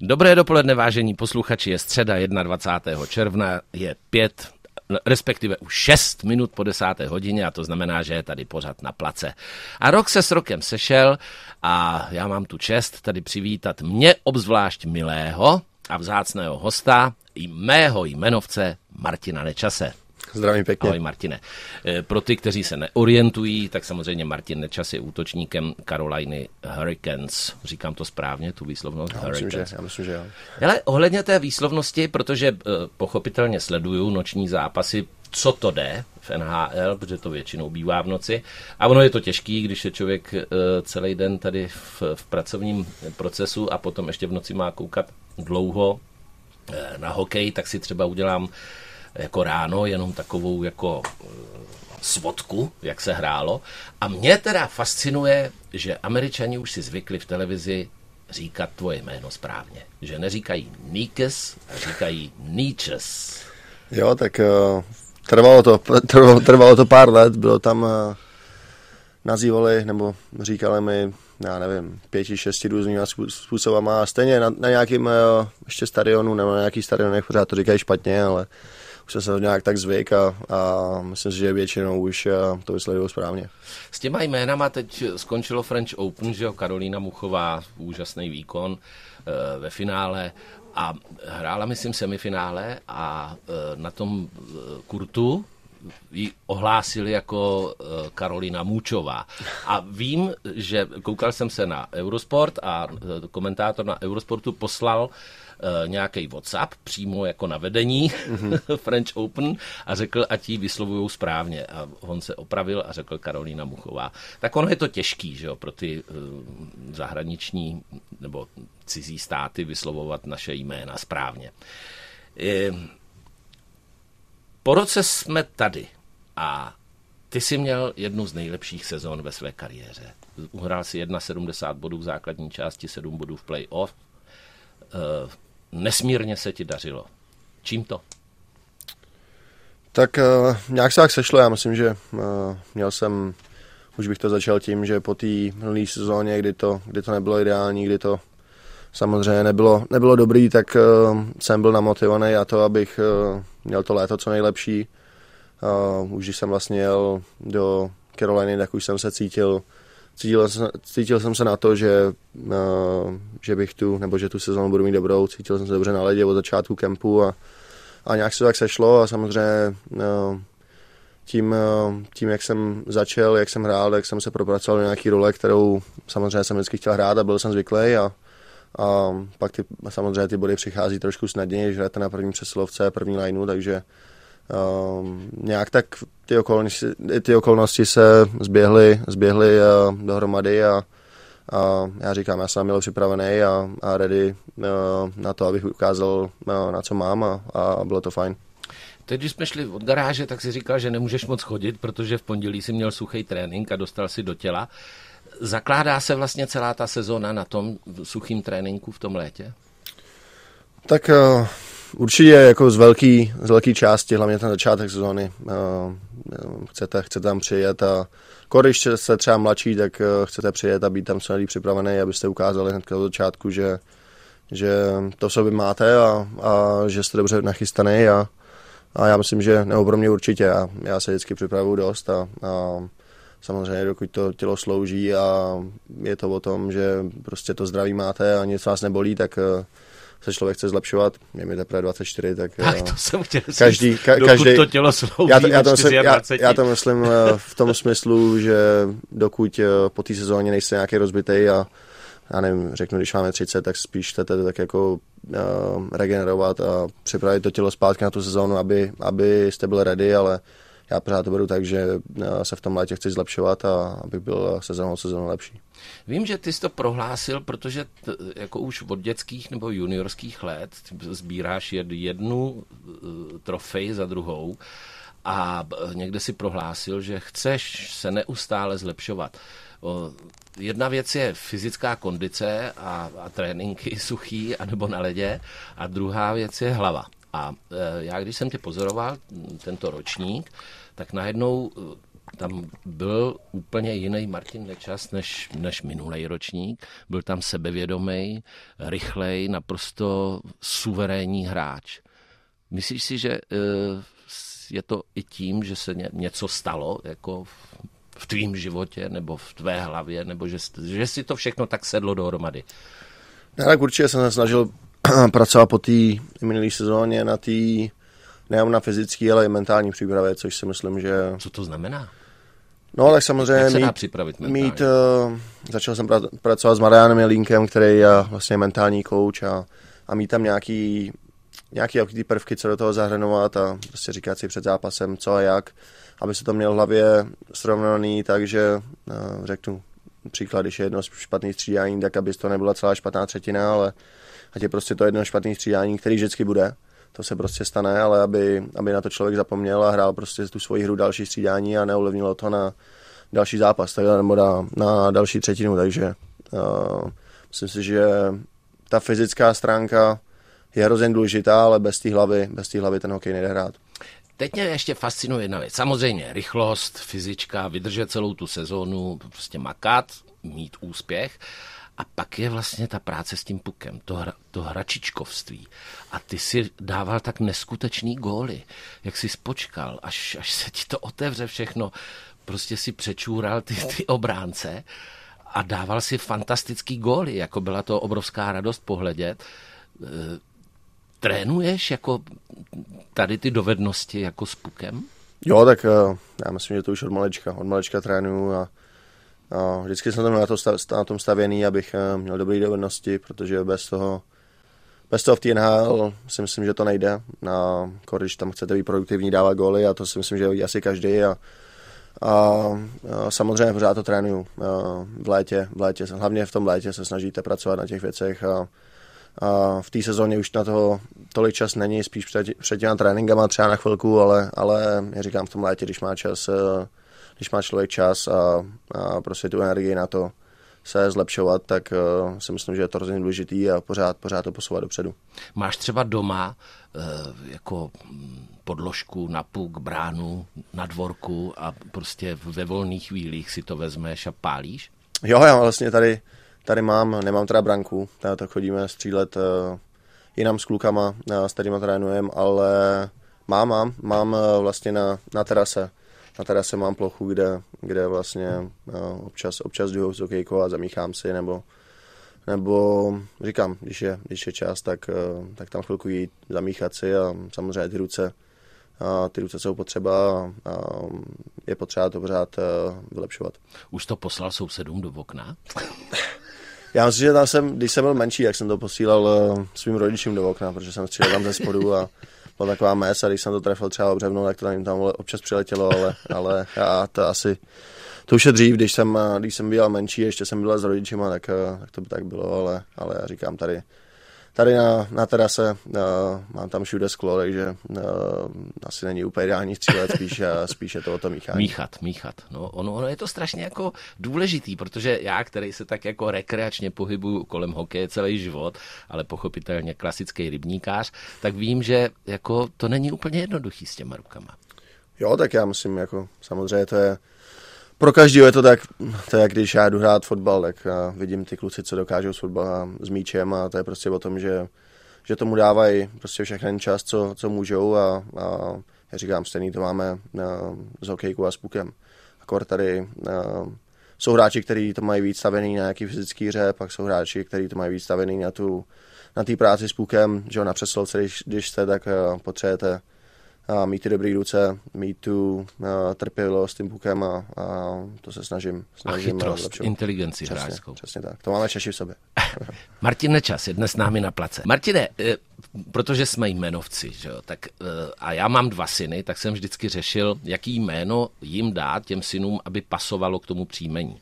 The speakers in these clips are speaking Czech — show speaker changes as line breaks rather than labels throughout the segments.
Dobré dopoledne, vážení posluchači, je středa 21. června, je pět, respektive už 6 minut po desáté hodině a to znamená, že je tady pořád na place. A rok se s rokem sešel a já mám tu čest tady přivítat mě obzvlášť milého a vzácného hosta, i mého jmenovce Martina Nečase.
Zdravím pěkně.
Ahoj Martine. E, pro ty, kteří se neorientují, tak samozřejmě Martin Nečas je útočníkem Caroliny Hurricanes. Říkám to správně, tu výslovnost
já
Hurricanes.
Myslím, že, já myslím, že jo.
Ale ohledně té výslovnosti, protože uh, pochopitelně sleduju noční zápasy, co to jde v NHL, protože to většinou bývá v noci. A ono je to těžký, když je člověk uh, celý den tady v, v pracovním procesu a potom ještě v noci má koukat dlouho uh, na hokej, tak si třeba udělám jako ráno jenom takovou jako uh, svodku, jak se hrálo. A mě teda fascinuje, že američani už si zvykli v televizi říkat tvoje jméno správně. Že neříkají Nikes, říkají Nietzsches.
Jo, tak uh, trvalo to, trvalo, trvalo to pár let, bylo tam, uh, nazývali, nebo říkali mi, já nevím, pěti, šesti různými způsobama a stejně na, na nějakým ještě stadionu nebo na nějaký stadionech pořád to říkají špatně, ale už jsem se to nějak tak zvyk a, a myslím si, že většinou už to vysledují správně.
S těma jménama teď skončilo French Open, že jo, Karolína Muchová, úžasný výkon e, ve finále a hrála, myslím, semifinále a e, na tom kurtu ji ohlásili jako Karolina Můčová. A vím, že koukal jsem se na Eurosport a komentátor na Eurosportu poslal uh, nějaký WhatsApp přímo jako na vedení mm-hmm. French Open a řekl, ať ji vyslovují správně. A on se opravil a řekl Karolína Muchová. Tak ono je to těžký, že jo, pro ty uh, zahraniční nebo cizí státy vyslovovat naše jména správně. Je, po roce jsme tady a ty jsi měl jednu z nejlepších sezon ve své kariéře. Uhrál si 71 bodů v základní části, 7 bodů v play-off. Nesmírně se ti dařilo. Čím to?
Tak uh, nějak se tak sešlo, já myslím, že uh, měl jsem, už bych to začal tím, že po té minulé sezóně, kdy to, kdy to nebylo ideální, kdy to samozřejmě nebylo, nebylo dobrý, tak uh, jsem byl namotivovaný a to, abych uh, měl to léto co nejlepší. Uh, už když jsem vlastně jel do Caroliny, tak už jsem se cítil cítil, cítil jsem se na to, že, uh, že bych tu, nebo že tu sezónu budu mít dobrou, cítil jsem se dobře na ledě od začátku kempu a, a nějak se tak sešlo a samozřejmě uh, tím, uh, tím, jak jsem začal, jak jsem hrál, jak jsem se propracoval do nějaký role, kterou samozřejmě jsem vždycky chtěl hrát a byl jsem zvyklý a, a pak ty, samozřejmě ty body přichází trošku snadněji, že hrajete na první přesilovce, první lineu, takže Um, nějak tak ty okolnosti, ty okolnosti se zběhly, zběhly uh, dohromady a, a já říkám, já jsem byl připravený a, a ready uh, na to, abych ukázal, uh, na co mám a, a bylo to fajn.
Teď, když jsme šli od garáže, tak si říkal, že nemůžeš moc chodit, protože v pondělí si měl suchý trénink a dostal si do těla. Zakládá se vlastně celá ta sezóna na tom suchým tréninku v tom létě?
Tak uh, Určitě jako z velký, z velký části, hlavně ten začátek sezóny, uh, chcete, chcete tam přijet a když jste třeba mladší, tak uh, chcete přijet a být tam co nejlíp připravený, abyste ukázali hned od začátku, že, že to v sobě máte a, a že jste dobře nachystaný a, a já myslím, že nebo pro mě určitě, já, já se vždycky připravuju dost a, a samozřejmě dokud to tělo slouží a je to o tom, že prostě to zdraví máte a nic vás nebolí, tak se člověk chce zlepšovat, je mi teprve 24, tak...
Tak to jsem chtěl říct,
každý, ka,
každý, to tělo slouží
já, to, já, to myslím, já, já to myslím eh, v tom smyslu, že dokud eh, po té sezóně nejste nějaký rozbitý a já nevím, řeknu, když máme 30, tak spíš chcete tak jako uh, regenerovat a připravit to tělo zpátky na tu sezónu, aby, aby jste byli ready, ale já pořád to beru tak, že se v tom létě chci zlepšovat a abych byl sezónou sezónu lepší.
Vím, že ty jsi to prohlásil, protože t, jako už od dětských nebo juniorských let sbíráš jednu uh, trofej za druhou a někde si prohlásil, že chceš se neustále zlepšovat. Jedna věc je fyzická kondice a, a tréninky suchý anebo na ledě a druhá věc je hlava. A e, já, když jsem tě pozoroval, tento ročník, tak najednou tam byl úplně jiný Martin Nečas než, než minulý ročník. Byl tam sebevědomý, rychlej, naprosto suverénní hráč. Myslíš si, že uh, je to i tím, že se ně, něco stalo jako v, tvým životě nebo v tvé hlavě, nebo že, že si to všechno tak sedlo dohromady?
Ne, tak určitě jsem se snažil pracovat po té minulé sezóně na té nejenom na fyzické, ale i mentální přípravě, což si myslím, že...
Co to znamená?
No, tak samozřejmě
Jak se
mít,
dá připravit mentálně?
mít uh, začal jsem pra, pracovat s Marianem Jelínkem, který je vlastně mentální coach a, a mít tam nějaký, nějaký jaký prvky, co do toho zahrnovat a prostě říkat si před zápasem, co a jak, aby se to měl v hlavě srovnaný, takže uh, řeknu příklad, když je jedno špatný střídání, tak aby to nebyla celá špatná třetina, ale ať je prostě to jedno špatný střídání, který vždycky bude. To se prostě stane, ale aby, aby na to člověk zapomněl a hrál prostě tu svoji hru další střídání a neulevnilo to na další zápas, tak, nebo na, na další třetinu, takže uh, myslím si, že ta fyzická stránka je hrozně důležitá, ale bez té hlavy, bez té hlavy ten hokej nejde hrát.
Teď mě ještě fascinuje jedna věc. Samozřejmě rychlost, fyzička, vydržet celou tu sezónu, prostě makat, mít úspěch. A pak je vlastně ta práce s tím pukem, to, hra, to hračičkovství. A ty si dával tak neskutečný góly, jak jsi spočkal, až, až se ti to otevře všechno. Prostě si přečůral ty, ty obránce a dával si fantastický góly, jako byla to obrovská radost pohledět. E, trénuješ jako tady ty dovednosti jako s pukem?
Jo, tak uh, já myslím, že to už od malečka. Od malečka trénuju a, a vždycky jsem tam na, to stav, na tom stavěný, abych uh, měl dobré dovednosti, protože bez toho bez toho v té NHL si myslím, že to nejde. Na, když tam chcete být produktivní, dávat góly a to si myslím, že ví asi každý. A, a, a samozřejmě pořád to trénuju v létě, v létě, hlavně v tom létě se snažíte pracovat na těch věcech a, a v té sezóně už na toho tolik čas není, spíš před, před těma tréninkama třeba na chvilku, ale, ale já říkám v tom létě, když má čas, eh, když má člověk čas a, a prostě tu energii na to se zlepšovat, tak uh, si myslím, že je to hrozně důležitý a pořád, pořád to posouvat dopředu.
Máš třeba doma uh, jako podložku na puk, bránu, na dvorku a prostě ve volných chvílích si to vezmeš a pálíš?
Jo, já vlastně tady Tady mám, nemám teda branku, tady tak chodíme střílet uh, jinam s klukama, s kterými trénujeme, ale mám, mám, mám vlastně na, na terase. Na terase mám plochu, kde, kde vlastně uh, občas, občas jdu s okejkou a zamíchám si, nebo, nebo říkám, když je, když je čas, tak, uh, tak tam chvilku jít, zamíchat si a samozřejmě ty ruce, a ty ruce jsou potřeba a je potřeba to pořád vylepšovat.
Už to poslal sousedům do okna?
Já myslím, že tam jsem, když jsem byl menší, jak jsem to posílal uh, svým rodičům do okna, protože jsem střílel tam ze spodu a byla taková mes a když jsem to trefil třeba obřevnou, tak to na tam občas přiletělo, ale, ale já to asi, to už je dřív, když jsem, když jsem byl menší, ještě jsem byl s rodičima, tak, tak to by tak bylo, ale, ale já říkám tady, tady na, na terase uh, mám tam všude sklo, takže uh, asi není úplně ideální střílet, spíš, uh, spíš je to o to míchání.
Míchat, míchat. No, ono, ono je to strašně jako důležitý, protože já, který se tak jako rekreačně pohybuju kolem hokeje celý život, ale pochopitelně klasický rybníkář, tak vím, že jako to není úplně jednoduchý s těma rukama.
Jo, tak já myslím, jako samozřejmě to je pro každého je to tak, to je jak když já jdu hrát fotbal, tak já vidím ty kluci, co dokážou s fotbalem, s míčem a to je prostě o tom, že, že tomu dávají prostě všechny čas, co, co můžou a, a já říkám, stejný to máme na, s hokejkou a s pukem. Akor tady na, jsou hráči, kteří to mají víc stavený na nějaký fyzický hře, pak jsou hráči, kteří to mají víc stavený na tu na té práci s pukem, že na přeslovce, když, když jste, tak potřebujete a mít ty dobré ruce, mít tu uh, trpělivost s tím pukem a, a to se snažím. snažím
a chytrost, zlepšovat. inteligenci
přesně,
hráčskou.
Přesně tak, to máme Češi v sobě.
Martin Nečas je dnes s námi na place. Martine, eh, protože jsme jmenovci, že jo, tak, eh, a já mám dva syny, tak jsem vždycky řešil, jaký jméno jim dát těm synům, aby pasovalo k tomu příjmení.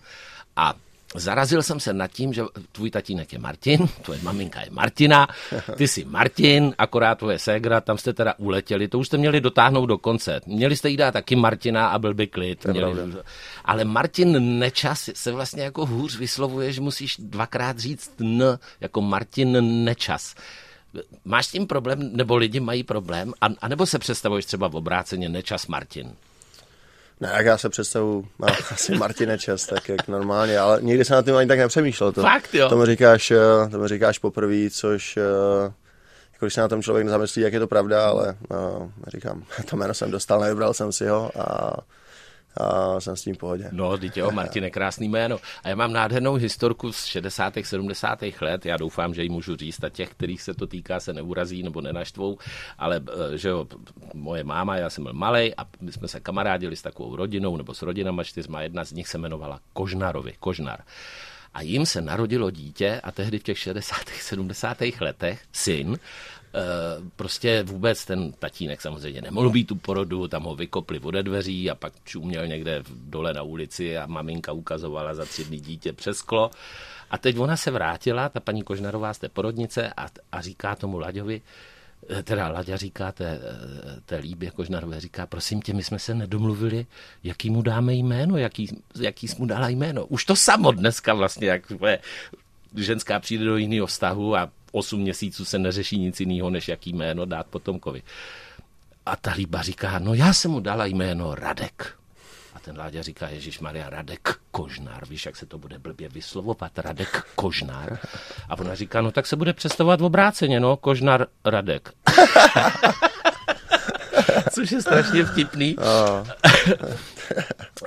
A zarazil jsem se nad tím, že tvůj tatínek je Martin, tvoje maminka je Martina, ty jsi Martin, akorát tvoje ségra, tam jste teda uletěli, to už jste měli dotáhnout do konce. Měli jste jí dát taky Martina a byl by klid. Měli, ale Martin Nečas se vlastně jako hůř vyslovuje, že musíš dvakrát říct N, jako Martin Nečas. Máš s tím problém, nebo lidi mají problém, a, a nebo se představuješ třeba v obráceně Nečas Martin?
Ne, jak já se představu, má asi Martine Čas, tak jak normálně, ale nikdy jsem na tím ani tak nepřemýšlel. To,
Fakt, jo?
To mi říkáš, eh, to mi říkáš poprvé, což eh, jako když se na tom člověk nezamyslí, jak je to pravda, ale no, říkám, to jméno jsem dostal, nevybral jsem si ho a a jsem s tím v pohodě.
No, dítě, jo, Martine, krásný jméno. A já mám nádhernou historku z 60. 70. let. Já doufám, že ji můžu říct a těch, kterých se to týká, se neurazí nebo nenaštvou. Ale eh, že jo, moje máma, já jsem byl malý a my jsme se kamarádili s takovou rodinou nebo s rodinama čtyřma. Jedna z nich se jmenovala Kožnarovi, Kožnar. A jim se narodilo dítě a tehdy v těch 60. 70. letech syn Eh, prostě vůbec ten tatínek samozřejmě nemohl být tu porodu, tam ho vykopli ode dveří a pak čuměl někde dole na ulici a maminka ukazovala za tři dny dítě přes sklo. A teď ona se vrátila, ta paní Kožnarová z té porodnice a, a říká tomu Laďovi, teda Laďa říká té, eh, té líbě Kožnarové, říká, prosím tě, my jsme se nedomluvili, jaký mu dáme jméno, jaký, jaký jsi mu dala jméno. Už to samo dneska vlastně, jak ženská přijde do jiného vztahu a 8 měsíců se neřeší nic jiného, než jaký jméno dát potomkovi. A ta líba říká, no já jsem mu dala jméno Radek. Ten Láďa říká, Ježíš Maria Radek Kožnár, víš, jak se to bude blbě vyslovovat, Radek Kožnár. A ona říká, no tak se bude představovat v obráceně, no, Kožnár Radek. Což je strašně vtipný.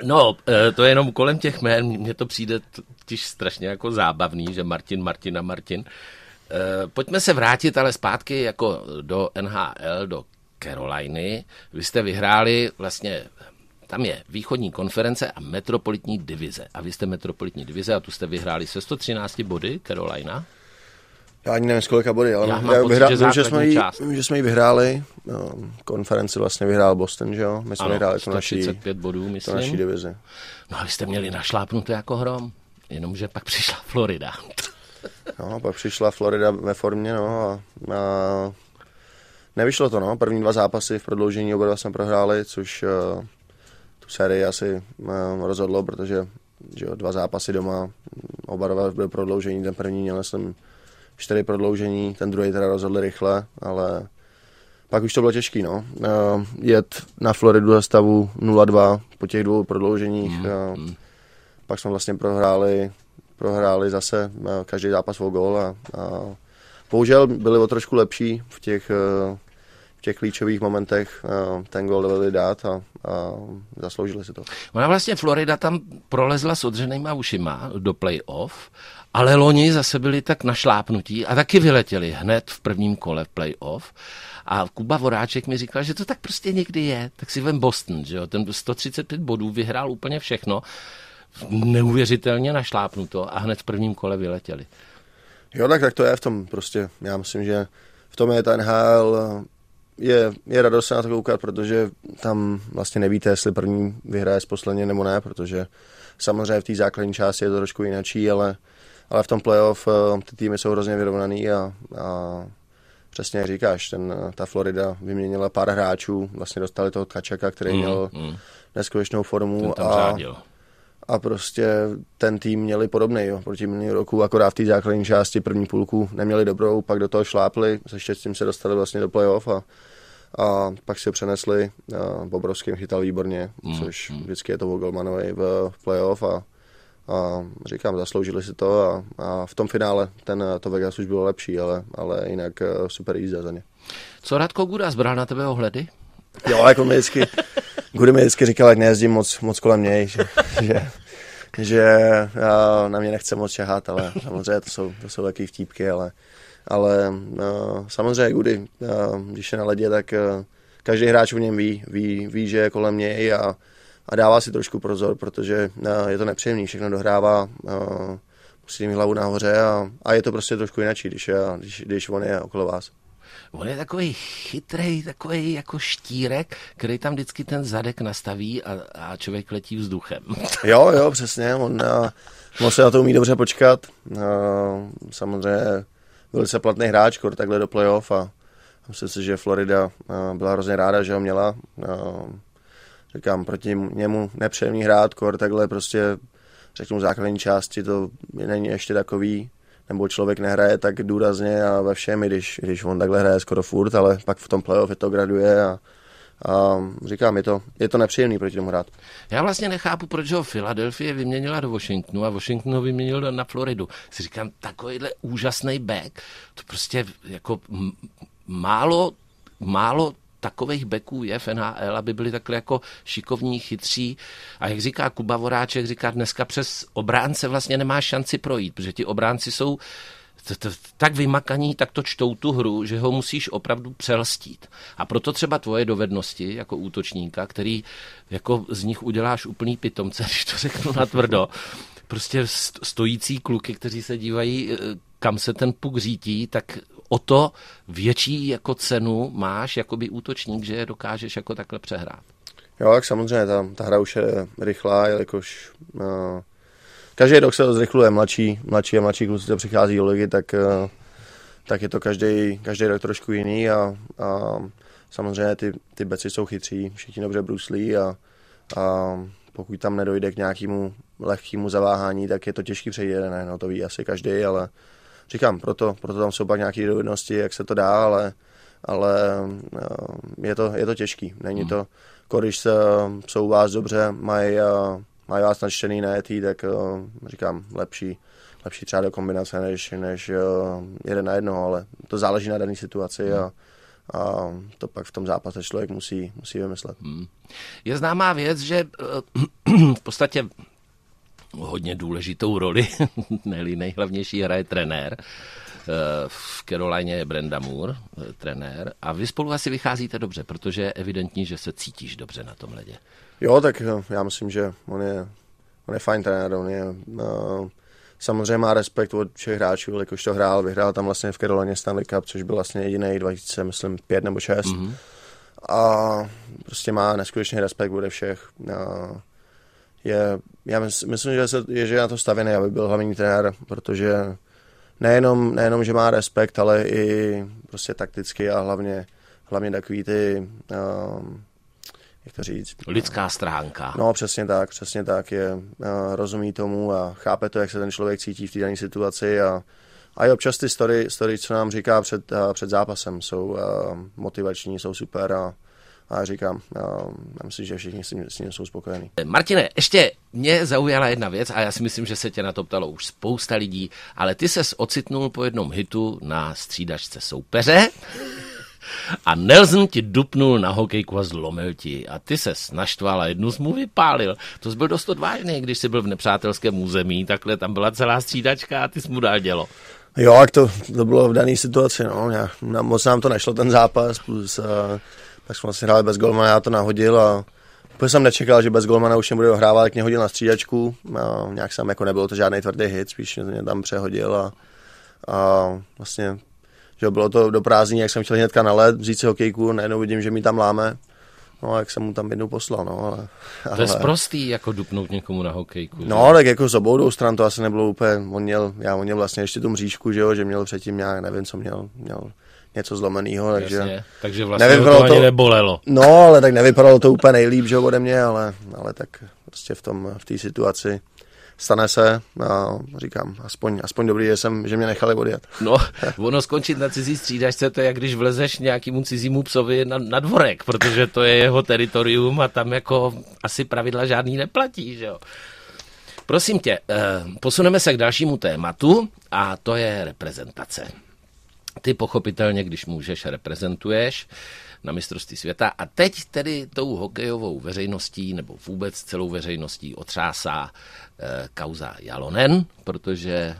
No, eh, to je jenom kolem těch jmén, mně to přijde totiž strašně jako zábavný, že Martin, Martin a Martin. Eh, pojďme se vrátit ale zpátky jako do NHL, do Caroliny. Vy jste vyhráli vlastně tam je východní konference a metropolitní divize. A vy jste metropolitní divize a tu jste vyhráli se 113 body, Carolina.
Já ani nevím, z kolika body, ale já, já pocit, vyhrál, že, že, jsme jí, že jsme ji vyhráli. No, konferenci vlastně vyhrál Boston, že jo? My jsme ano, vyhráli to naší,
bodů, myslím.
To naší divizi.
No a vy jste měli našlápnuté jako hrom, jenomže pak přišla Florida.
No, pak přišla Florida ve formě, no a, a nevyšlo to, no. První dva zápasy v prodloužení oba dva jsme prohráli, což tu sérii asi uh, rozhodlo, protože že jo, dva zápasy doma, oba dva byly prodloužení, ten první měl jsem čtyři prodloužení, ten druhý teda rozhodli rychle, ale pak už to bylo těžký, no. Uh, jet na Floridu za stavu 0-2 po těch dvou prodlouženích. Mm, uh, Pak jsme vlastně prohráli prohráli zase eh, každý zápas o gol a, a bohužel byli o trošku lepší v těch, eh, v těch klíčových momentech eh, ten gol dovedli dát a, a zasloužili si to.
Ona vlastně Florida tam prolezla s odřenýma ušima do playoff, ale loni zase byli tak našlápnutí a taky vyletěli hned v prvním kole v playoff. A Kuba Voráček mi říkal, že to tak prostě někdy je. Tak si vem Boston, že jo? ten 135 bodů vyhrál úplně všechno neuvěřitelně našlápnuto a hned v prvním kole vyletěli.
Jo, tak, tak to je v tom prostě. Já myslím, že v tom je ten NHL je, je radost se na to koukat, protože tam vlastně nevíte, jestli první vyhraje posledně nebo ne, protože samozřejmě v té základní části je to trošku jinačí, ale, ale v tom playoff eh, ty týmy jsou hrozně vyrovnaný a, a přesně jak říkáš, ten, ta Florida vyměnila pár hráčů, vlastně dostali toho Kačaka, který mm, měl mm. neskutečnou formu.
A, řádil
a prostě ten tým měli podobný jo, proti minulý roku, akorát v té základní části první půlku neměli dobrou, pak do toho šlápli, se štěstím se dostali vlastně do playoff a, a pak si přenesli, Bobrovským chytal výborně, mm, což mm. vždycky je to Vogelmanovi v, v playoff a, a říkám, zasloužili si to a, a v tom finále ten, to Vegas už bylo lepší, ale, ale jinak eh, super jízda za ně.
Co Radko Guda zbral na tebe ohledy?
Jo, jako mi vždycky, Gudy mi vždycky říkal, ať nejezdím moc, moc kolem něj, že, že, že na mě nechce moc čehat, ale samozřejmě to jsou, to jsou taky vtípky, ale, ale uh, samozřejmě Gudy, uh, když je na ledě, tak uh, každý hráč v něm ví, ví, ví, že je kolem něj a, a dává si trošku prozor, protože uh, je to nepříjemný, všechno dohrává, uh, musí mít hlavu nahoře a, a je to prostě trošku jinak, když, když, když on je okolo vás.
On je takový chytrý, takový jako štírek, který tam vždycky ten zadek nastaví a, a člověk letí vzduchem.
Jo, jo, přesně. On, on se na to umí dobře počkat. Samozřejmě velice platný hráč, kor takhle do playoff a myslím si, že Florida byla hrozně ráda, že ho měla. A, říkám, proti němu nepříjemný hrát, kor takhle prostě řeknu základní části to není ještě takový nebo člověk nehraje tak důrazně a ve všem, když, když on takhle hraje skoro furt, ale pak v tom playoff je to graduje a, a říkám, je to, je to nepříjemný proti tomu hrát.
Já vlastně nechápu, proč ho Filadelfie vyměnila do Washingtonu a Washington ho vyměnil na Floridu. Si říkám, takovýhle úžasný back, to prostě jako málo, málo takových beků je v NHL, aby byli takhle jako šikovní, chytří. A jak říká Kuba Voráček, říká dneska přes obránce vlastně nemá šanci projít, protože ti obránci jsou tak vymakaní, tak to čtou tu hru, že ho musíš opravdu přelstít. A proto třeba tvoje dovednosti jako útočníka, který jako z nich uděláš úplný pitomce, když to řeknu na tvrdo, prostě stojící kluky, kteří se dívají, eh, kam se ten puk řítí, tak o to větší jako cenu máš jakoby útočník, že je dokážeš jako takhle přehrát.
Jo, tak samozřejmě, ta, ta hra už je rychlá, jelikož uh, každý rok se zrychluje, mladší, mladší a mladší kluci, to přichází do ligy, tak, uh, tak je to každý, každý rok trošku jiný a, a samozřejmě ty, ty beci jsou chytří, všichni dobře bruslí a, a pokud tam nedojde k nějakému lehkému zaváhání, tak je to těžký přejít, ne, no to ví asi každý, ale říkám, proto, proto tam jsou pak nějaké dovednosti, jak se to dá, ale, ale eh, je, to, je to těžký. Není hmm. to, když se, jsou u vás dobře, mají, eh, mají vás načtený na etý, tak eh, říkám, lepší, lepší třeba do kombinace, než, než jeden na jedno, ale to záleží na dané situaci a, a to pak v tom zápase člověk musí, musí vymyslet. Hmm.
Je známá věc, že v podstatě hodně důležitou roli, ne nejhlavnější hraje trenér. Eh, v Carolině je Brenda Moore, eh, trenér, a vy spolu asi vycházíte dobře, protože je evidentní, že se cítíš dobře na tom ledě.
Jo, tak eh, já myslím, že on je, on je fajn trenér, on je, uh, samozřejmě má respekt od všech hráčů, jakož to hrál, vyhrál tam vlastně v Carolině Stanley Cup, což byl vlastně jediný 2000, myslím, pět nebo šest. Mm-hmm. A prostě má neskutečný respekt od všech. Uh, je, já myslím, že, se, je, že je na to stavěný, aby byl hlavní trenér, protože nejenom, nejenom, že má respekt, ale i prostě takticky a hlavně, hlavně takový ty, um, jak to říct?
Lidská stránka.
No, přesně tak, přesně tak. Je, uh, rozumí tomu a chápe to, jak se ten člověk cítí v té dané situaci a, a i občas ty story, story, co nám říká před, uh, před zápasem, jsou uh, motivační, jsou super a a říkám, já myslím, že všichni s ním, s ním jsou spokojení.
Martine, ještě mě zaujala jedna věc a já si myslím, že se tě na to ptalo už spousta lidí, ale ty ses ocitnul po jednom hitu na střídačce soupeře a Nelson ti dupnul na hokejku a zlomil ti. A ty se naštval a jednu z mu vypálil. To byl dost odvážný, když jsi byl v nepřátelském území, takhle tam byla celá střídačka a ty jsi mu dal dělo.
Jo, jak to, to bylo v dané situaci, no. Já, moc nám to nešlo ten zápas, plus uh, tak jsme vlastně hráli bez golmana, já to nahodil a úplně jsem nečekal, že bez golmana už nebude hrávat, tak mě hodil na střídačku. A nějak jsem jako nebylo to žádný tvrdý hit, spíš mě tam přehodil a, a vlastně že bylo to do prázdní, jak jsem chtěl hnedka na led, vzít si hokejku, najednou vidím, že mi tam láme. No, jak jsem mu tam jednou poslal, no. Ale,
to je prostý, jako dupnout někomu na hokejku.
No, že? tak jako z obou dvou stran to asi nebylo úplně, on měl, já on měl vlastně ještě tu mřížku, že jo, že měl předtím nějak, nevím, co měl, měl něco zlomeného, takže... Jasně,
takže vlastně to ani to, nebolelo.
No, ale tak nevypadalo to úplně nejlíp, že ode mě, ale, ale tak prostě v tom, v té situaci stane se a říkám, aspoň, aspoň dobrý, že, jsem, že mě nechali odjet.
No, ono skončit na cizí střídačce, to je jak když vlezeš nějakému cizímu psovi na, na dvorek, protože to je jeho teritorium a tam jako asi pravidla žádný neplatí, že jo. Prosím tě, eh, posuneme se k dalšímu tématu a to je reprezentace. Ty pochopitelně, když můžeš, reprezentuješ na mistrovství světa a teď tedy tou hokejovou veřejností nebo vůbec celou veřejností otřásá e, kauza Jalonen, protože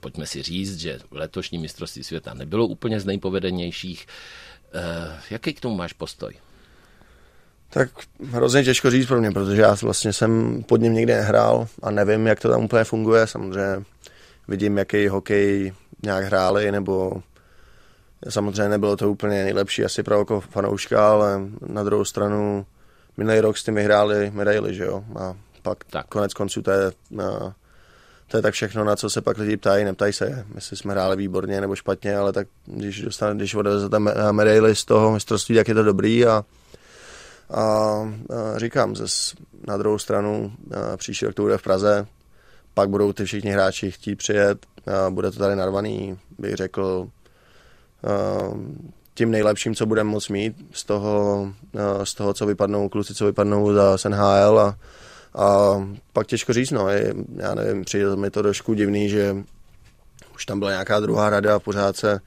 pojďme si říct, že letošní mistrovství světa nebylo úplně z nejpovedenějších. E, jaký k tomu máš postoj?
Tak hrozně těžko říct pro mě, protože já vlastně jsem pod ním nikdy nehrál a nevím, jak to tam úplně funguje. Samozřejmě vidím, jaký hokej nějak hráli, nebo Samozřejmě nebylo to úplně nejlepší asi pro jako fanouška, ale na druhou stranu minulý rok s tím vyhráli medaily, že jo? A pak tak. konec konců to je, na, to je tak všechno, na co se pak lidi ptají, neptají se, jestli jsme hráli výborně nebo špatně, ale tak když, dostane, když odvezete medaily z toho mistrovství, tak je to dobrý a, a, a říkám, zes, na druhou stranu příští rok to bude v Praze, pak budou ty všichni hráči chtít přijet, a bude to tady narvaný, bych řekl, tím nejlepším, co budeme moct mít z toho, z toho, co vypadnou kluci, co vypadnou za SNHL a, a pak těžko říct, no, je, já nevím, přijde mi to trošku divný, že už tam byla nějaká druhá rada a pořád se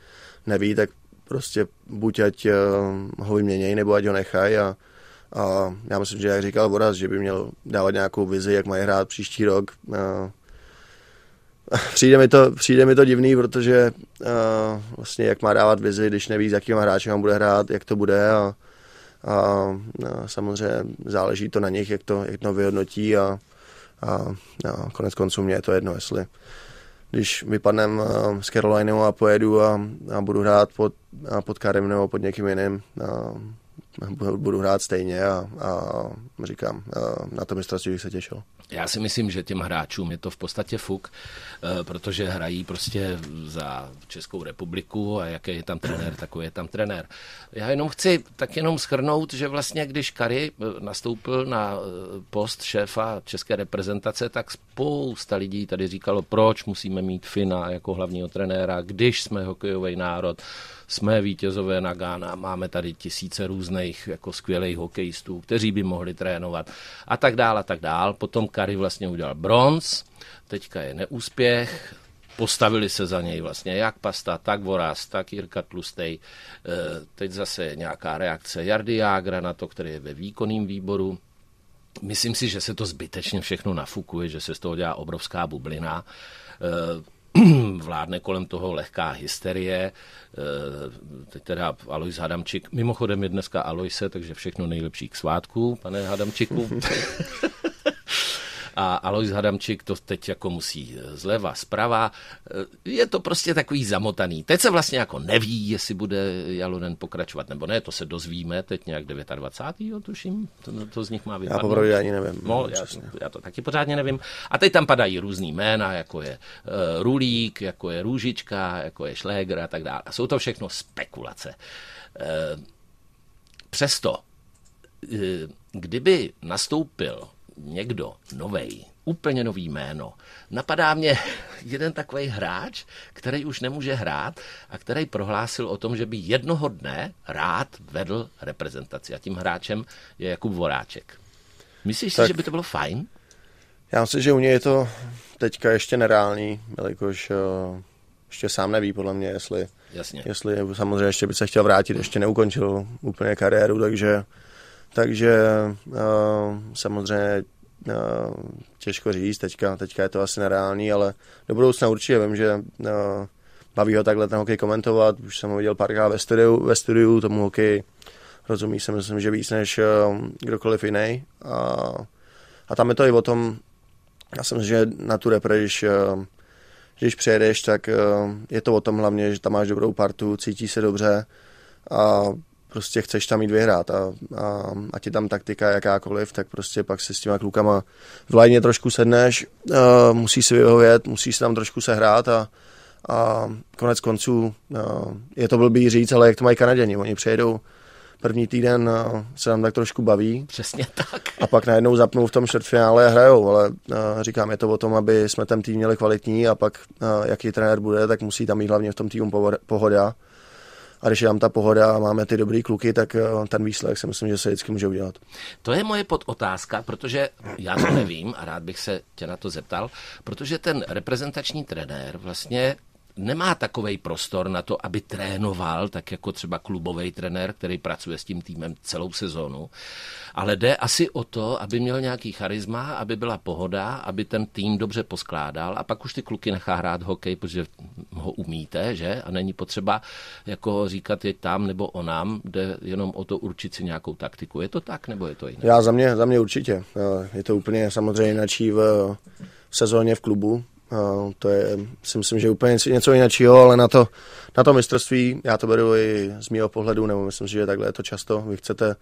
neví, tak prostě buď ať uh, ho vyměnějí, nebo ať ho nechají a, a já myslím, že jak říkal Boraz, že by měl dávat nějakou vizi, jak mají hrát příští rok. Uh, přijde, mi to, přijde mi to divný, protože uh, vlastně jak má dávat vizi, když neví, s jakým hráčem on bude hrát, jak to bude a, a, a samozřejmě záleží to na nich, jak to, jak to vyhodnotí a, a, a konec konců mě je to jedno, jestli když vypadnem uh, s Carolinou a pojedu a, a budu hrát pod, a pod Karim nebo pod někým jiným, a budu hrát stejně a, a říkám, a na to mistrovství bych se těšil.
Já si myslím, že těm hráčům je to v podstatě fuk, eh, protože hrají prostě za Českou republiku a jaký je tam trenér, takový je tam trenér. Já jenom chci tak jenom schrnout, že vlastně když Kary eh, nastoupil na eh, post šéfa české reprezentace, tak spousta lidí tady říkalo, proč musíme mít Fina jako hlavního trenéra, když jsme hokejový národ jsme vítězové na Gána, máme tady tisíce různých jako skvělých hokejistů, kteří by mohli trénovat a tak dál a tak dál. Potom Kary vlastně udělal bronz, teďka je neúspěch, postavili se za něj vlastně jak Pasta, tak Voraz, tak Jirka Tlustej. E, teď zase nějaká reakce Jardy Jágra na to, který je ve výkonném výboru. Myslím si, že se to zbytečně všechno nafukuje, že se z toho dělá obrovská bublina. E, vládne kolem toho lehká hysterie. Eh, teď teda Alois Hadamčík, mimochodem je dneska Aloise, takže všechno nejlepší k svátku, pane Hadamčiku. a Alois Hadamčík to teď jako musí eh, zleva, zprava. Eh, je to prostě takový zamotaný. Teď se vlastně jako neví, jestli bude Jalonen pokračovat nebo ne, to se dozvíme teď nějak 29. tuším, to, to z nich má vypadnout.
Já popravdě ani nevím.
No, já, já, to taky pořádně nevím. A teď tam padají různý jména, jako je uh, Rulík, jako je Růžička, jako je Šléger a tak dále. A jsou to všechno spekulace. Uh, přesto, uh, kdyby nastoupil někdo novej, úplně nový jméno. Napadá mě jeden takový hráč, který už nemůže hrát a který prohlásil o tom, že by jednoho dne rád vedl reprezentaci. A tím hráčem je Jakub Voráček. Myslíš tak, si, že by to bylo fajn?
Já myslím, že u něj je to teďka ještě nereálný, jelikož uh, ještě sám neví, podle mě, jestli,
Jasně.
jestli samozřejmě ještě by se chtěl vrátit, ještě neukončil úplně kariéru, takže takže uh, samozřejmě uh, těžko říct, teďka, teďka je to asi nereálný, ale do budoucna určitě vím, že uh, baví ho takhle ten hokej komentovat, už jsem ho viděl párkrát ve studiu, ve studiu tomu hokej rozumí se, myslím, že víc než kdokoliv jiný. A, a tam je to i o tom, já myslím, že na tu repre, když, když přijedeš, tak je to o tom hlavně, že tam máš dobrou partu, cítí se dobře a prostě chceš tam jít vyhrát a, a, a ti tam taktika jakákoliv, tak prostě pak si s těma klukama v lajně trošku sedneš, uh, musíš si vyhovět, musíš si tam trošku sehrát a, a konec konců uh, je to blbý říct, ale jak to mají Kanaděni, oni přejedou první týden uh, se tam tak trošku baví.
Přesně tak.
A pak najednou zapnou v tom čtvrtfinále a hrajou, ale uh, říkám, je to o tom, aby jsme ten tým měli kvalitní a pak uh, jaký trenér bude, tak musí tam mít hlavně v tom týmu pohoda a když je tam ta pohoda a máme ty dobrý kluky, tak eh, ten výsledek si myslím, že se vždycky může udělat.
To je moje podotázka, protože já to nevím a rád bych se tě na to zeptal, protože ten reprezentační trenér vlastně nemá takový prostor na to, aby trénoval, tak jako třeba klubový trenér, který pracuje s tím týmem celou sezónu, ale jde asi o to, aby měl nějaký charisma, aby byla pohoda, aby ten tým dobře poskládal a pak už ty kluky nechá hrát hokej, protože ho umíte, že? A není potřeba jako říkat je tam nebo o nám, jde jenom o to určit si nějakou taktiku. Je to tak, nebo je to jinak?
Já za mě, za mě určitě. Je to úplně samozřejmě jináčí v, v sezóně v klubu, to je, si myslím, že úplně něco jiného, ale na to, na to mistrovství, já to beru i z mého pohledu, nebo myslím že takhle je to často, vy chcete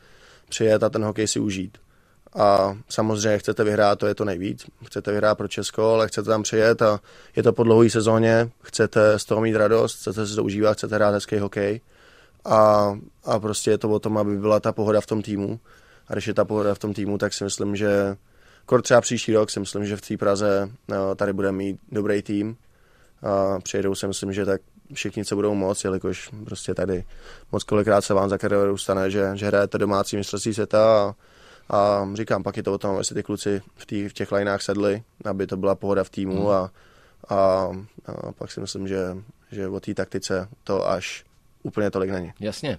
přijet a ten hokej si užít. A samozřejmě chcete vyhrát, to je to nejvíc. Chcete vyhrát pro Česko, ale chcete tam přijet a je to po dlouhé sezóně, chcete z toho mít radost, chcete si to užívat, chcete hrát hezký hokej. A, a prostě je to o tom, aby byla ta pohoda v tom týmu. A když je ta pohoda v tom týmu, tak si myslím, že Kor třeba příští rok si myslím, že v té Praze no, tady bude mít dobrý tým. A přijedou si myslím, že tak všichni, co budou moc, jelikož prostě tady moc kolikrát se vám za kariéru stane, že, že hrajete domácí mistrovství světa a, a říkám, pak je to o tom, jestli ty kluci v, tý, v těch lineách sedli, aby to byla pohoda v týmu hmm. a, a, a pak si myslím, že, že o té taktice to až úplně tolik není.
Jasně.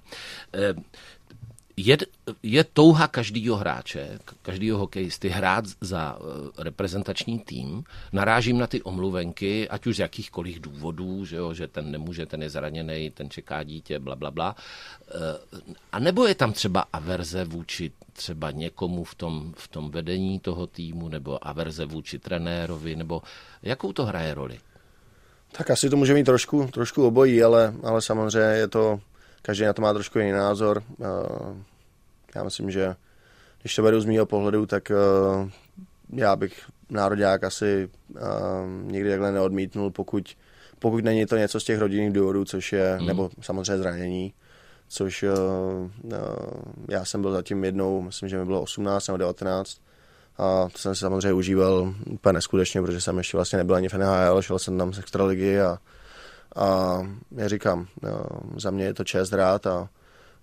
Je, je touha každého hráče, každého hokejisty hrát za eh, reprezentační tým. Narážím na ty omluvenky, ať už z jakýchkoliv důvodů, že, jo, že ten nemůže, ten je zraněný, ten čeká dítě, bla, bla, bla. Eh, a nebo je tam třeba averze vůči třeba někomu v tom, v tom vedení toho týmu, nebo averze vůči trenérovi, nebo jakou to hraje roli?
Tak asi to může mít trošku, trošku obojí, ale, ale samozřejmě je to každý na to má trošku jiný názor. Eh, já myslím, že když to beru z mého pohledu, tak eh, já bych národák asi eh, nikdy takhle neodmítnul, pokud, pokud není to něco z těch rodinných důvodů, což je, mm. nebo samozřejmě zranění, což já jsem byl zatím jednou, myslím, že mi bylo 18 nebo 19, a to jsem si samozřejmě užíval úplně neskutečně, protože jsem ještě vlastně nebyl ani v NHL, šel jsem tam z extraligy a, a já říkám, jo, za mě je to čest hrát a,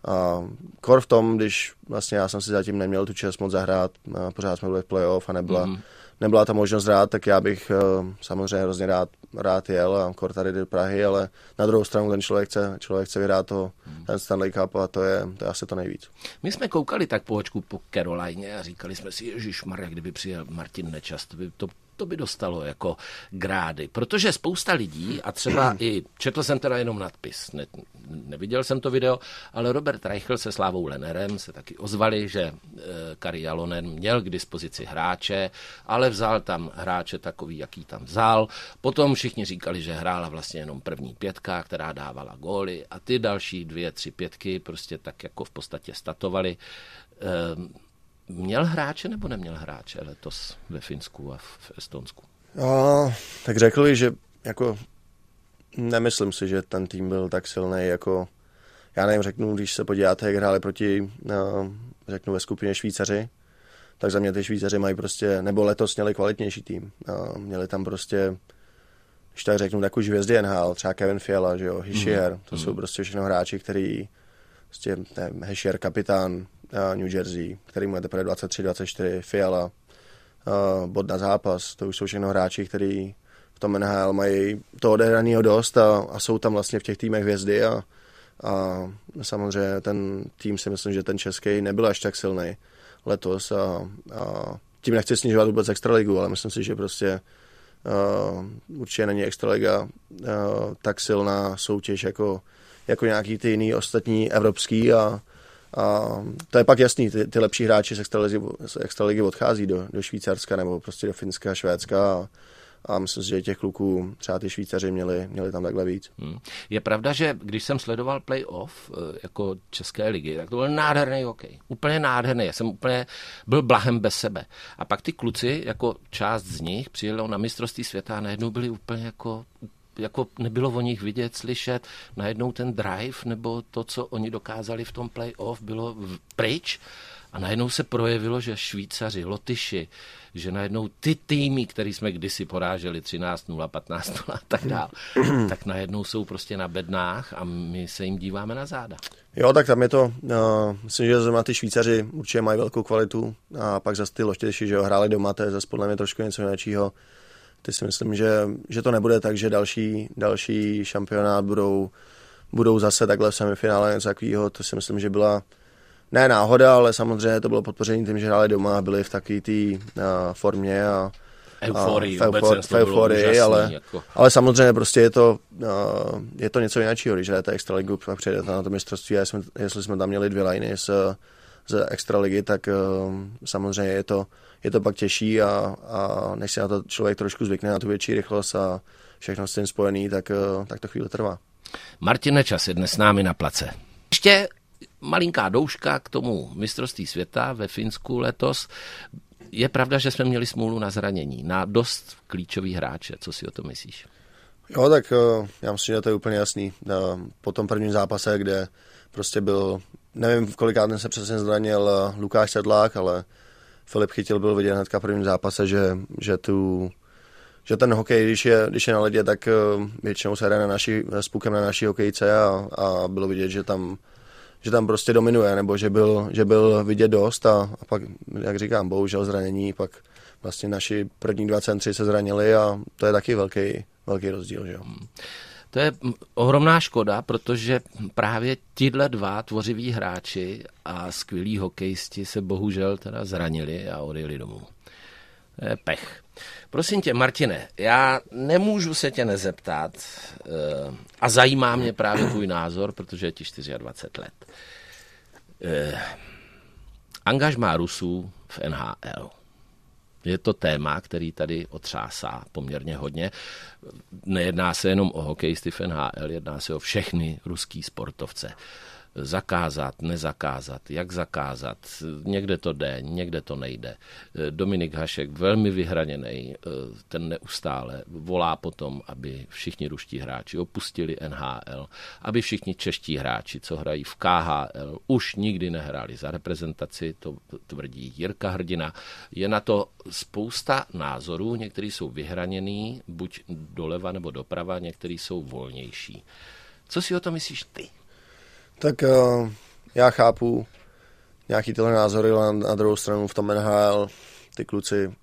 a kor v tom, když vlastně já jsem si zatím neměl tu čest moc zahrát, a pořád jsme byli v playoff a nebyla, mm-hmm. nebyla ta možnost hrát, tak já bych uh, samozřejmě hrozně rád, rád jel a kor tady do Prahy, ale na druhou stranu ten člověk chce, člověk chce vyhrát to, mm. ten Stanley Cup a to je, to je asi to nejvíc.
My jsme koukali tak po očku po Caroline a říkali jsme si, Ježíš Maria, kdyby přijel Martin Nečas, to by, to, to by dostalo jako grády, protože spousta lidí, a třeba i, četl jsem teda jenom nadpis, ne, neviděl jsem to video, ale Robert Reichl se Slávou Lenerem se taky ozvali, že e, Kari Jalonen měl k dispozici hráče, ale vzal tam hráče takový, jaký tam vzal. Potom všichni říkali, že hrála vlastně jenom první pětka, která dávala góly a ty další dvě, tři pětky prostě tak jako v podstatě statovali. E, Měl hráče nebo neměl hráče letos ve Finsku a v Estonsku?
No, tak řekli, že jako nemyslím si, že ten tým byl tak silný jako já nevím, řeknu, když se podíváte, jak hráli proti, no, řeknu, ve skupině Švýcaři, tak za mě ty Švýcaři mají prostě, nebo letos měli kvalitnější tým. No, měli tam prostě, když tak řeknu, takový hvězdy NHL, třeba Kevin Fiala, že jo, Hischier, mm. to mm. jsou mhm. prostě všechno hráči, který, prostě, nevím, Hischier kapitán, New Jersey, který má teprve 23-24, Fiala, uh, bod na zápas, to už jsou všechno hráči, kteří v tom NHL mají to odehraného dost a, a, jsou tam vlastně v těch týmech hvězdy a, a samozřejmě ten tým si myslím, že ten český nebyl až tak silný letos a, a tím nechci snižovat vůbec extraligu, ale myslím si, že prostě uh, určitě není extraliga uh, tak silná soutěž jako, jako nějaký ty jiný ostatní evropský a, a to je pak jasný, ty, ty lepší hráči z extraligy, z extraligy odchází do, do Švýcarska nebo prostě do Finska, Švédska a, a myslím si, že těch kluků, třeba ty Švýcaři měli, měli tam takhle víc. Hmm.
Je pravda, že když jsem sledoval playoff eh, jako České ligy, tak to byl nádherný hokej. Úplně nádherný. Já jsem úplně byl blahem bez sebe. A pak ty kluci, jako část z nich, přijelo na mistrovství světa a najednou byli úplně jako jako nebylo o nich vidět, slyšet, najednou ten drive nebo to, co oni dokázali v tom playoff, bylo pryč a najednou se projevilo, že Švýcaři, Lotyši, že najednou ty týmy, které jsme kdysi poráželi 13-0, 15-0 a tak dál, tak najednou jsou prostě na bednách a my se jim díváme na záda.
Jo, tak tam je to, uh, myslím, že zrovna ty Švýcaři určitě mají velkou kvalitu a pak zase ty Lotyši, že jo, hráli doma, to je zase podle mě trošku něco jiného ty si myslím, že, že to nebude tak, že další, další šampionát budou, budou zase takhle v semifinále něco takového. To si myslím, že byla ne náhoda, ale samozřejmě to bylo podpoření tím, že hráli doma a byli v takové té formě a,
euforii,
a eufor, v euforii, ale, jako. ale samozřejmě prostě je to, uh, je to něco jiného, když hrajete extraligu, pak přijedete na to mistrovství a jestli, jestli jsme tam měli dvě liny z, z extraligy, tak uh, samozřejmě je to, je to pak těžší a, a než se na to člověk trošku zvykne, na tu větší rychlost a všechno s tím spojený, tak, eh, tak to chvíli trvá.
Martin Nečas je dnes s námi na place. Ještě malinká douška k tomu mistrovství světa ve Finsku letos. Je pravda, že jsme měli smůlu na zranění, na dost klíčový hráče. Co si o to myslíš?
Jo, tak eh, já myslím, že to je úplně jasný. Eh, po tom prvním zápase, kde prostě byl, nevím, v kolikát se přesně zranil Lukáš Sedlák, ale Filip Chytil byl vidět hnedka v prvním zápase, že, že tu že ten hokej, když je, když je na ledě, tak většinou se hraje na naši, s pukem na naší hokejce a, a bylo vidět, že tam že tam prostě dominuje, nebo že byl, že byl vidět dost a, a pak, jak říkám, bohužel zranění, pak vlastně naši první dva centři se zranili a to je taky velký, velký rozdíl. Že jo.
To je ohromná škoda, protože právě tihle dva tvořiví hráči a skvělí hokejisti se bohužel teda zranili a odjeli domů. To je pech. Prosím tě, Martine, já nemůžu se tě nezeptat eh, a zajímá mě právě tvůj názor, protože je ti 24 let. Eh, angažmá Rusů v NHL. Je to téma, který tady otřásá poměrně hodně. Nejedná se jenom o hokejisty v NHL, jedná se o všechny ruský sportovce zakázat, nezakázat, jak zakázat. Někde to jde, někde to nejde. Dominik Hašek velmi vyhraněný, ten neustále volá potom, aby všichni ruští hráči opustili NHL, aby všichni čeští hráči, co hrají v KHL, už nikdy nehráli za reprezentaci, to tvrdí Jirka Hrdina. Je na to spousta názorů, někteří jsou vyhraněný, buď doleva nebo doprava, někteří jsou volnější. Co si o to myslíš ty?
Tak uh, já chápu nějaký tyhle názory, ale na druhou stranu v tom NHL ty kluci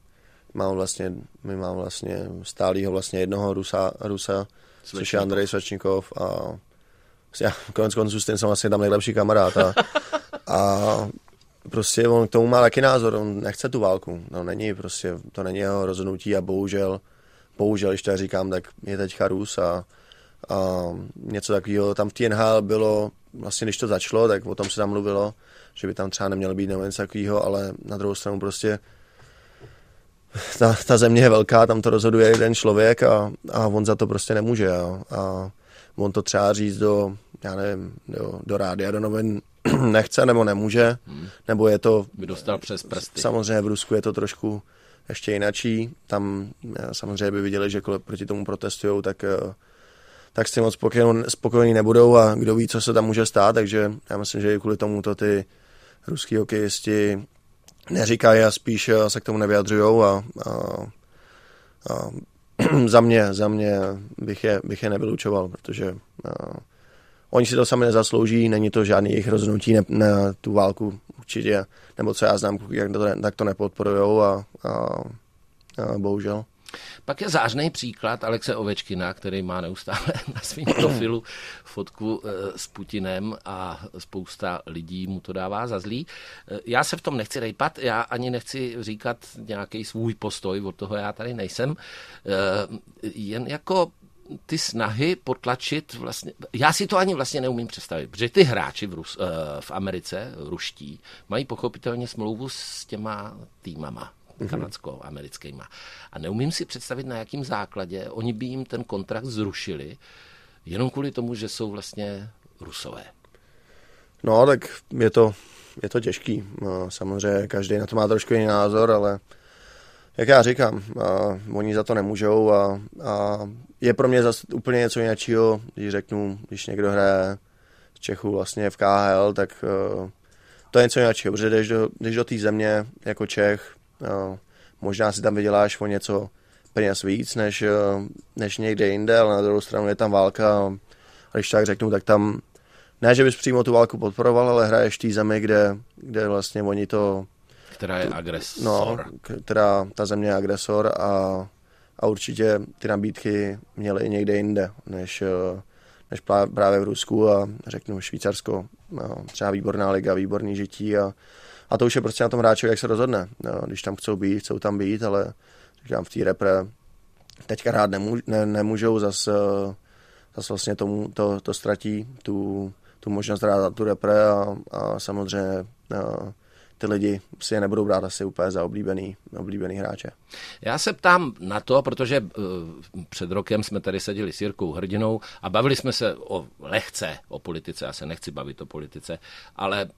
mám vlastně, my mám vlastně stálýho vlastně jednoho Rusa, Rusa což je Andrej Svačníkov a já konec konců s tím jsem vlastně tam nejlepší kamarád a, a prostě on k tomu má taky názor, on nechce tu válku, no není prostě, to není jeho rozhodnutí a bohužel, bohužel, když to říkám, tak je teďka Rus a, a něco takového, tam v TNH bylo vlastně když to začalo, tak o tom se tam mluvilo, že by tam třeba neměl být nebo něco takového, ale na druhou stranu prostě ta, ta země je velká, tam to rozhoduje jeden člověk a, a on za to prostě nemůže a, a on to třeba říct do, já nevím, do, do rádia, do novin nechce nebo nemůže, hmm. nebo je to...
By dostal přes prsty.
Samozřejmě v Rusku je to trošku ještě jinačí, tam samozřejmě by viděli, že proti tomu protestují, tak tak s tím moc spokojení nebudou a kdo ví, co se tam může stát, takže já myslím, že i kvůli tomu to ty ruský hokejisti neříkají a spíš eh, se k tomu nevyjadřují a, a, a za mě, za mě bych je, bych je nevylučoval, protože a, eh, oni si to sami nezaslouží, není to žádný jejich rozhodnutí na, na tu válku určitě, nebo co já znám, jak to, tak to nepodporujou a, a, a bohužel.
Pak je zářný příklad Alexe Ovečkina, který má neustále na svém profilu fotku eh, s Putinem a spousta lidí mu to dává za zlý. Eh, já se v tom nechci rejpat, já ani nechci říkat nějaký svůj postoj, od toho já tady nejsem. Eh, jen jako ty snahy potlačit vlastně, já si to ani vlastně neumím představit, protože ty hráči v, Rus, v Americe, ruští, mají pochopitelně smlouvu s těma týmama. Kanadsko-americkýma. A neumím si představit, na jakém základě oni by jim ten kontrakt zrušili, jenom kvůli tomu, že jsou vlastně rusové.
No, tak je to, je to těžký. Samozřejmě každý na to má trošku jiný názor, ale jak já říkám, oni za to nemůžou a, a je pro mě zase úplně něco jiného, když řeknu, když někdo hraje v Čechu vlastně v KHL, tak uh, to je něco jiného, protože když do, do té země jako Čech. Možná si tam vyděláš o něco peněz víc než, eh, než někde jinde, ale na druhou stranu je tam válka a když tak řeknu, tak tam ne, že bys přímo tu válku podporoval, ale hraješ v té zemi, kde, kde vlastně oni to...
Která je agresor.
No, která ta země je agresor a, a určitě ty nabídky měly někde jinde, než, eh, než právě v Rusku a řeknu Švýcarsko. No, třeba výborná liga, výborný žití a, a to už je prostě na tom hráči, jak se rozhodne. No, když tam chcou být, chcou tam být, ale říkám, v té repre teďka hrát nemů, ne, nemůžou, zas, zas vlastně tomu, to, to ztratí tu, tu možnost hrát tu repre a, a samozřejmě a, ty lidi si je nebudou brát asi úplně za oblíbený, oblíbený hráče.
Já se ptám na to, protože uh, před rokem jsme tady seděli s Jirkou Hrdinou a bavili jsme se o lehce o politice, já se nechci bavit o politice, ale uh,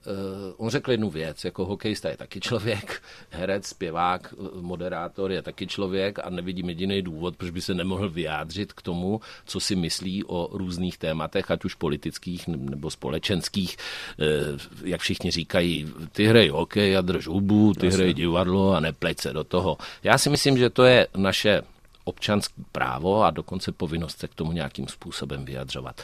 on řekl jednu věc, jako hokejista je taky člověk, herec, zpěvák, eh, moderátor je taky člověk a nevidím jediný důvod, proč by se nemohl vyjádřit k tomu, co si myslí o různých tématech, ať už politických nebo společenských, uh, jak všichni říkají, ty hry hokej a drž hubu, ty hrej divadlo a nepleť se do toho. Já si myslím, že to je naše občanský právo a dokonce povinnost se k tomu nějakým způsobem vyjadřovat.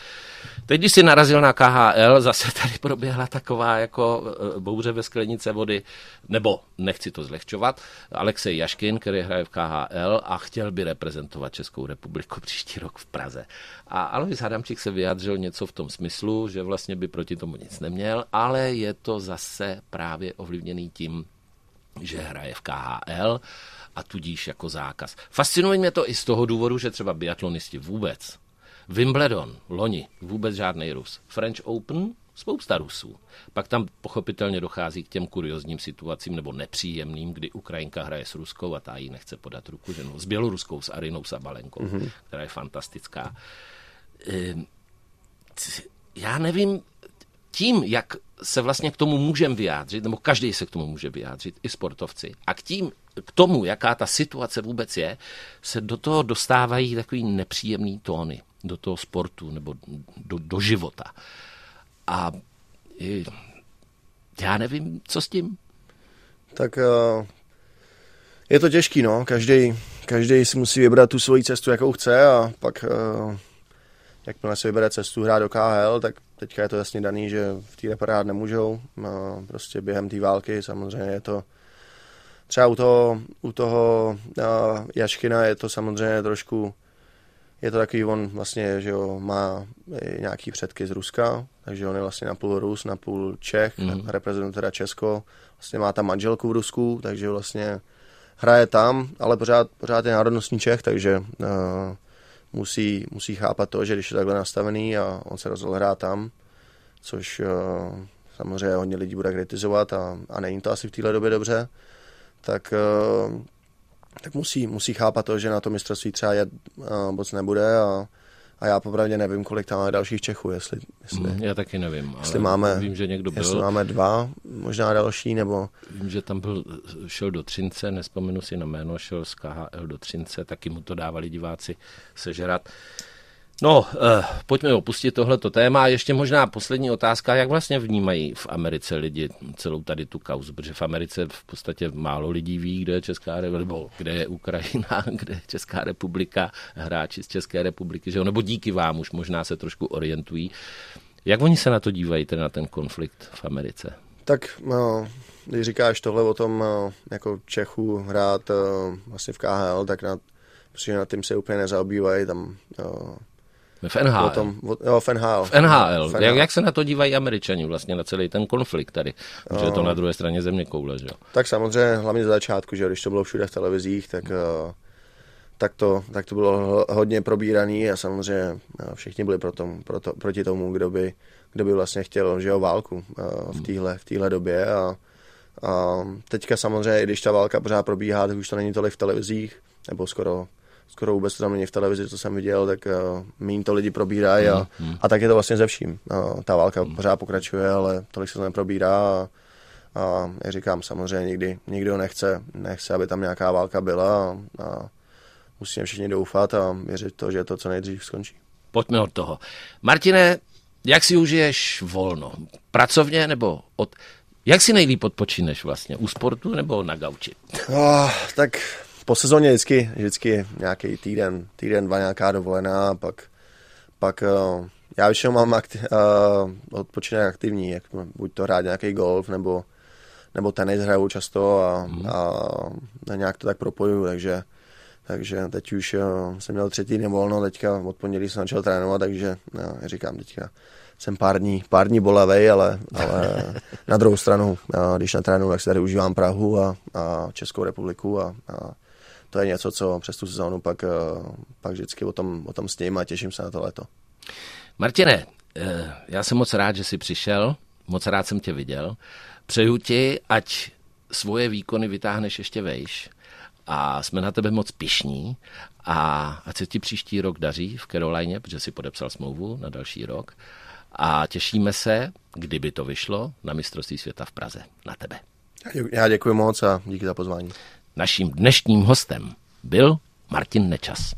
Teď, když si narazil na KHL, zase tady proběhla taková jako eh, bouře ve sklenice vody, nebo nechci to zlehčovat, Alexej Jaškin, který hraje v KHL a chtěl by reprezentovat Českou republiku příští rok v Praze. A Alois Hadamčík se vyjádřil něco v tom smyslu, že vlastně by proti tomu nic neměl, ale je to zase právě ovlivněný tím, že hraje v KHL a tudíž jako zákaz. Fascinuje mě to i z toho důvodu, že třeba biatlonisti vůbec. Wimbledon, loni, vůbec žádný Rus. French Open, spousta Rusů. Pak tam pochopitelně dochází k těm kuriozním situacím nebo nepříjemným, kdy Ukrajinka hraje s Ruskou a ta jí nechce podat ruku, že no, s Běloruskou, s Arinou Sabalenkou, mm-hmm. která je fantastická. Ehm, já nevím, tím, jak se vlastně k tomu můžeme vyjádřit, nebo každý se k tomu může vyjádřit, i sportovci, a k tím, k tomu, jaká ta situace vůbec je, se do toho dostávají takový nepříjemný tóny do toho sportu nebo do, do života. A já nevím, co s tím.
Tak uh, je to těžký, no. Každý, každý si musí vybrat tu svoji cestu, jakou chce a pak uh, jakmile si vybere cestu hrát do KHL, tak teďka je to jasně daný, že v té reparát nemůžou. No, prostě během té války samozřejmě je to třeba u toho, u toho uh, Jaškina je to samozřejmě trošku je to takový, on vlastně, že jo, má nějaký předky z Ruska, takže on je vlastně na půl Rus, na půl Čech, mm. reprezentuje teda Česko, vlastně má tam manželku v Rusku, takže vlastně hraje tam, ale pořád, pořád je národnostní Čech, takže uh, musí, musí chápat to, že když je takhle nastavený a on se rozhodl hrát tam, což uh, samozřejmě hodně lidí bude kritizovat a, a není to asi v téhle době dobře, tak, uh, tak musí, musí chápat to, že na to mistrovství třeba jet uh, moc nebude a, a já popravdě nevím, kolik tam máme dalších Čechů, jestli, jestli
mm, já taky nevím,
jestli máme, vím, že někdo byl. Jestli máme dva, možná další, nebo...
Vím, že tam byl, šel do Třince, nespomenu si na jméno, šel z KHL do Třince, taky mu to dávali diváci sežrat. No, eh, pojďme opustit tohleto téma. Ještě možná poslední otázka, jak vlastně vnímají v Americe lidi celou tady tu kauzu, protože v Americe v podstatě málo lidí ví, kde je Česká republika, kde je Ukrajina, kde je Česká republika, hráči z České republiky, že jo? nebo díky vám už možná se trošku orientují. Jak oni se na to dívají, ten na ten konflikt v Americe?
Tak no, když říkáš tohle o tom no, jako Čechu hrát vlastně v KHL, tak na, protože na tím se úplně nezaobývají, tam
v NHL. O tom,
o, jo, v NHL.
V NHL. V NHL. Jak, jak se na to dívají američani vlastně, na celý ten konflikt tady? Protože je to na druhé straně země koule, že jo?
Tak samozřejmě, hlavně za začátku, že když to bylo všude v televizích, tak, uh, tak, to, tak to bylo hodně probíraný a samozřejmě uh, všichni byli pro tom, pro to, proti tomu, kdo by, kdo by vlastně chtěl že jo, válku uh, v téhle v téhle době a, a teďka samozřejmě, když ta válka pořád probíhá, tak už to není tolik v televizích, nebo skoro skoro vůbec to tam není v televizi, co jsem viděl, tak uh, méně to lidi probírají a, mm, mm. a tak je to vlastně ze vším. Uh, ta válka mm. pořád pokračuje, ale tolik se to neprobírá a, a jak říkám, samozřejmě nikdy nikdo nechce, nechce, aby tam nějaká válka byla a, a musíme všichni doufat a věřit to, že to co nejdřív skončí.
Pojďme od toho. Martine, jak si užiješ volno? Pracovně nebo od... Jak si nejlíp odpočíneš vlastně? U sportu nebo na gauči?
Oh, tak po sezóně vždycky, vždycky nějaký týden, týden, dva nějaká dovolená, pak, pak uh, já většinou mám akti- uh, odpočinek aktivní, jak buď to hrát nějaký golf, nebo, nebo tenis hraju často a, mm. a, a nějak to tak propojuju, takže takže teď už uh, jsem měl třetí den volno, teďka od pondělí jsem začal trénovat, takže uh, říkám teďka jsem pár dní, pár dní bolavej, ale, ale na druhou stranu, uh, když natrénuji, tak si tady užívám Prahu a, a Českou republiku a, a to je něco, co přes tu sezónu pak, eh, pak vždycky o tom, o tom sním a těším se na to léto.
Martine, eh, já jsem moc rád, že jsi přišel, moc rád jsem tě viděl. Přeju ti, ať svoje výkony vytáhneš ještě vejš a jsme na tebe moc pišní a ať se ti příští rok daří v Carolině, protože si podepsal smlouvu na další rok a těšíme se, kdyby to vyšlo, na mistrovství světa v Praze. Na tebe.
Já děkuji moc a díky za pozvání.
Naším dnešním hostem byl Martin Nečas.